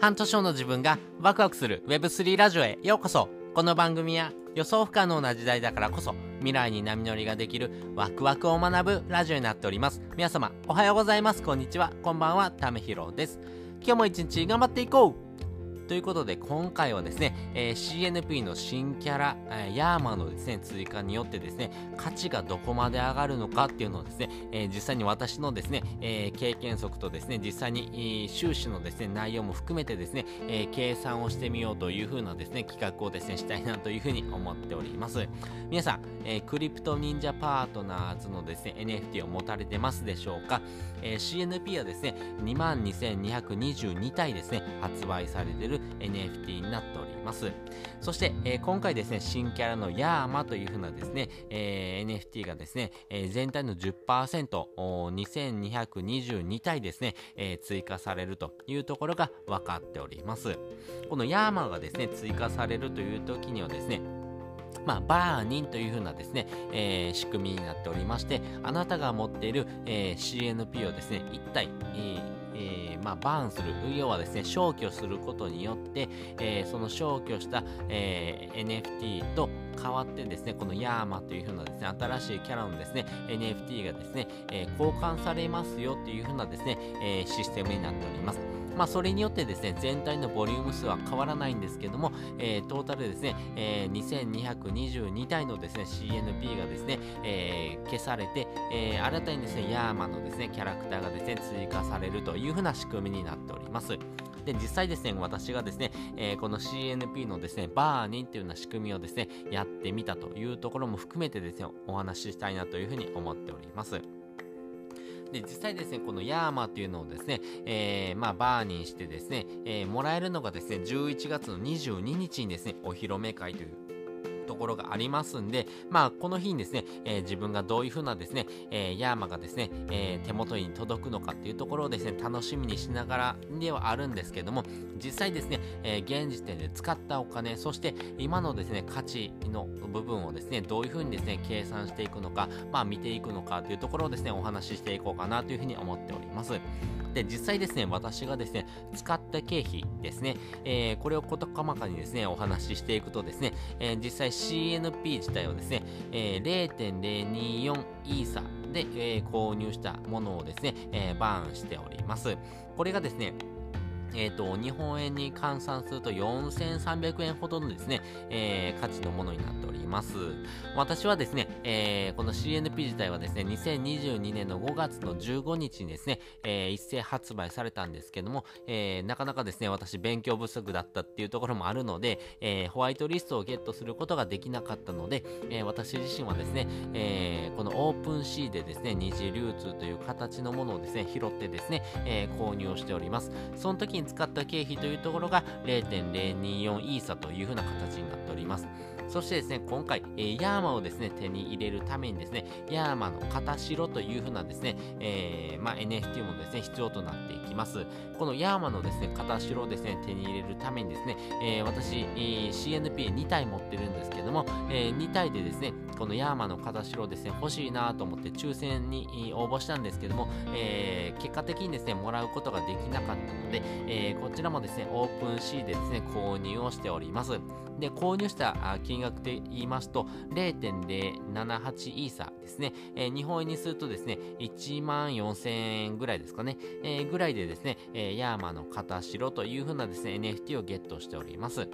半年後の自分がワクワクする Web3 ラジオへようこそ。この番組は予想不可能な時代だからこそ未来に波乗りができるワクワクを学ぶラジオになっております。皆様おはようございます。こんにちは。こんばんは。ためひろです。今日も一日頑張っていこう。ということで、今回はですね、えー、CNP の新キャラ、えー、ヤーマのですね、追加によってですね、価値がどこまで上がるのかっていうのをですね、えー、実際に私のですね、え経験則とですね、実際に、収支のですね、内容も含めてですね、え計算をしてみようというふうなですね、企画をですね、したいなというふうに思っております。皆さん、えクリプト忍者パートナーズのですね、NFT を持たれてますでしょうか、え CNP はですね、22,222体ですね、発売されてい NFT になっております。そして、えー、今回ですね、新キャラのヤーマというふうなですね、えー、NFT がですね、えー、全体の10%、2222体ですね、え追加されるというところが分かっております。このヤーマがですね、追加されるという時にはですね、まあ、バーニンという風なですね、えー、仕組みになっておりまして、あなたが持っている、えー、CNP をですね、1体、えーえー、まあ、バーンする、要はですね、消去することによって、えー、その消去した、えー、NFT と変わってですね、このヤーマという風なですね、新しいキャラのですね、NFT がですね、え交換されますよっていう風なですね、えシステムになっております。まあ、それによってですね、全体のボリューム数は変わらないんですけども、えー、トータルですね、えー、2222体のですね、CNP がですね、えー、消されて、えー、新たにですね、ヤーマのですね、キャラクターがですね、追加されるというふうな仕組みになっております。で、実際ですね、私がですね、えー、この CNP のですね、バーニンっていうような仕組みをですね、やってみたというところも含めてですね、お話ししたいなというふうに思っております。で、実際ですね、このヤーマっていうのをですね、えー、まあ、バーにしてですね、えー、もらえるのがですね、11月の22日にですね、お披露目会というところがありますんで、まあ、この日にですね、えー、自分がどういう風なですね、えー、ヤーマがですね、えー、手元に届くのかっていうところをですね、楽しみにしながらではあるんですけども、実際ですね、え現時点で使ったお金、そして今のですね、価値の部分をですね、どういう風にですね、計算していくのか、まあ、見ていくのかというところをですね、お話ししていこうかなというふうに思っております。で、実際ですね、私がですね、使った経費ですね、えー、これを事細かにですね、お話ししていくとですね、えー、実際 CNP 自体をですね、えー、0.024イーサで、え、購入したものをですね、え、バーンしております。これがですね、えっ、ー、と、日本円に換算すると4300円ほどのですね、えー、価値のものになっております。私はですね、えー、この CNP 自体はですね、2022年の5月の15日にですね、えー、一斉発売されたんですけども、えー、なかなかですね、私勉強不足だったっていうところもあるので、えー、ホワイトリストをゲットすることができなかったので、えー、私自身はですね、えー、このオープンシーでですね、二次流通という形のものをですね、拾ってですね、えー、購入をしております。その時に使った経費というところが0.024イーサというふうな形になっております。そしてですね、今回、えー、ヤーマをですね、手に入れるためにですね、ヤーマの型代というふうなですね、えー、まあ、NFT もですね、必要となっていきます。このヤーマのですね、型代をですね、手に入れるためにですね、えー、私、え CNP2 体持ってるんですけども、え2体でですね、このヤーマの型代ですね、欲しいなと思って抽選に応募したんですけども、え結果的にですね、もらうことができなかったので、えこちらもですね、オープンシーでですね、購入をしております。で、購入した金額で言いますと、0.078イーサですね、えー、日本円にするとですね、1万4000円ぐらいですかね、えー、ぐらいでですね、えー、ヤーマの型代という風なですね、NFT をゲットしております。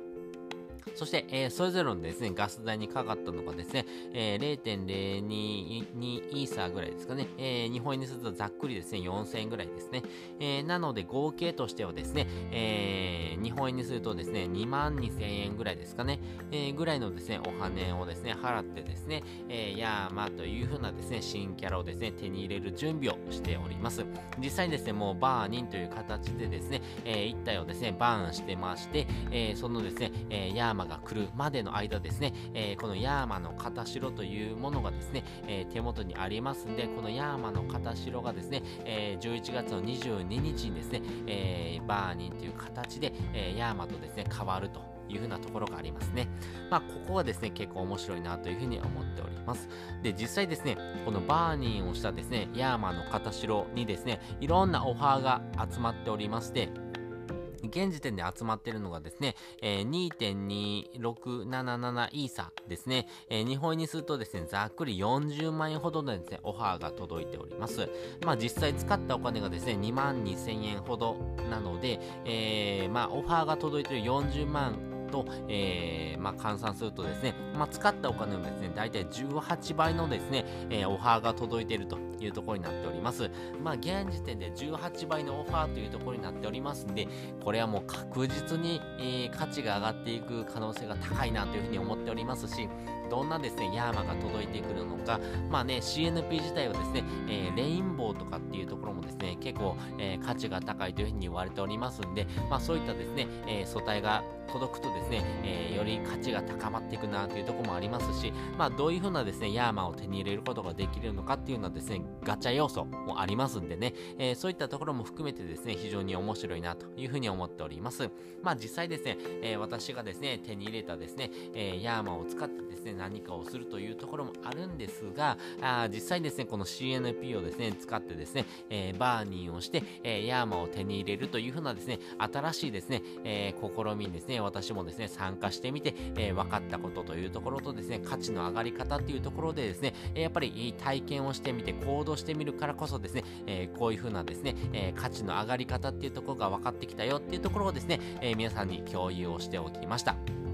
そして、えー、それぞれのですね、ガス代にかかったのがですね、えー、0.02イーサーぐらいですかね、えー、日本円にするとざっくりですね、4000円ぐらいですね。えー、なので合計としてはですね、えー、日本円にするとですね、2万2000円ぐらいですかね、えー、ぐらいのですね、お金をですね、払ってですね、えー、ヤーマという風なですね、新キャラをですね、手に入れる準備をしております。実際にですね、もうバーニンという形でですね、えー、一体をですね、バーンしてまして、えー、そのですね、えー、ヤーマが来るまでの間ですね、えー、このヤーマの型代というものがですね、えー、手元にありますんで、このヤーマの型代がですね、え、11月の22日にですね、え、バーニンという形で、え、ヤーマとですね、変わるというふなところがありますね。まあ、ここはですね、結構面白いなというふうに思っております。で、実際ですね、このバーニンをしたですね、ヤーマの型代にですね、いろんなオファーが集まっておりまして、現時点で集まっているのがですね、えー、2.2677イーサですね、えー、日本にするとですね、ざっくり40万円ほどのですね、オファーが届いております。まあ実際使ったお金がですね、2万2000円ほどなので、えー、まあオファーが届いている40万と、えー、まあ、換算するとですね、まあ、使ったお金のですね、大体18倍のですね、えー、オファーが届いているというところになっております。まあ、現時点で18倍のオファーというところになっておりますんで、これはもう確実に、えー、価値が上がっていく可能性が高いなというふうに思っておりますし、どんなですね、ヤーマが届いてくるのか、まあね、CNP 自体はですね、えー、レインボーとかっていうところもですね、結構、えー、価値が高いというふうに言われておりますんで、まあそういったですね、えー、素体が届くとですね、えー、より価値が高まっていくなというところもありますし、まあどういうふうなですね、ヤーマを手に入れることができるのかっていうのはですね、ガチャ要素もありますんでね、えー、そういったところも含めてですね、非常に面白いなというふうに思っております。まあ実際ですね、えー、私がですね、手に入れたですね、えー、ヤーマを使ってですね、何かをするというところもあるんですが、あ実際ですね、この CNP をですね、使ってですね、えー、バーニーをして、えー、ヤーマを手に入れるというふうなですね、新しいですね、えー、試みにですね、私もですね、参加してみて、えー、分かったことというところとですね、価値の上がり方っていうところでですね、やっぱりいい体験をしてみて、行動してみるからこそですね、えー、こういうふうなですね、えー、価値の上がり方っていうところが分かってきたよっていうところをですね、えー、皆さんに共有をしておきました。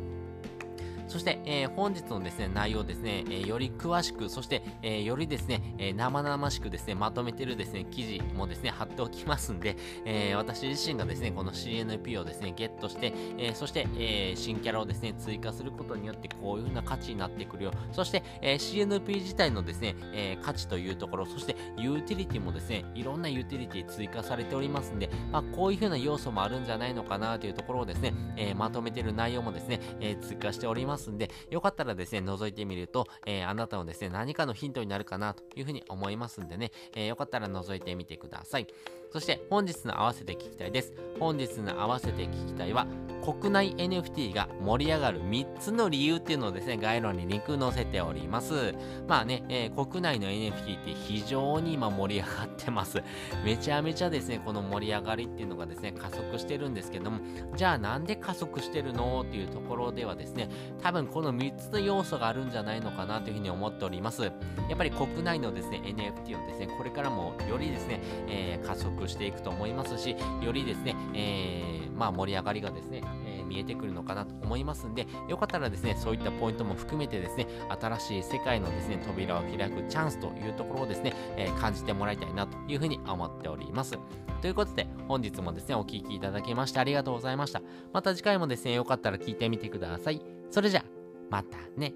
そして、えー、本日のですね、内容ですね、えー、より詳しく、そして、えー、よりですね、え生々しくですね、まとめてるですね、記事もですね、貼っておきますんで、え私自身がですね、この CNP をですね、ゲットして、えそして、え新キャラをですね、追加することによって、こういう風な価値になってくるよ。そして、え CNP 自体のですね、え価値というところ、そして、ユーティリティもですね、いろんなユーティリティ追加されておりますんで、まあ、こういう風な要素もあるんじゃないのかなというところをですね、えまとめてる内容もですね、え追加しておりますますんで、よかったらですね、覗いてみると、えー、あなたのですね、何かのヒントになるかなというふうに思いますんでね、えー、よかったら覗いてみてください。そして本日の合わせて聞きたいです。本日の合わせて聞きたいは、国内 NFT が盛り上がる3つの理由っていうのをですね、概要欄にリンク載せております。まあね、えー、国内の NFT って非常に今盛り上がってます。めちゃめちゃですね、この盛り上がりっていうのがですね、加速してるんですけども、じゃあなんで加速してるのっていうところではですね、多分この3つの要素があるんじゃないのかなというふうに思っております。やっぱり国内のですね、NFT をですね、これからもよりですね、えー、加速していくと思いますし、よりですね、えー、まあ盛り上がりがですね、えー、見えてくるのかなと思いますんで、よかったらですね、そういったポイントも含めてですね、新しい世界のですね、扉を開くチャンスというところをですね、えー、感じてもらいたいなというふうに思っております。ということで、本日もですね、お聴きいただきましてありがとうございました。また次回もですね、よかったら聞いてみてください。それじゃあ、またね。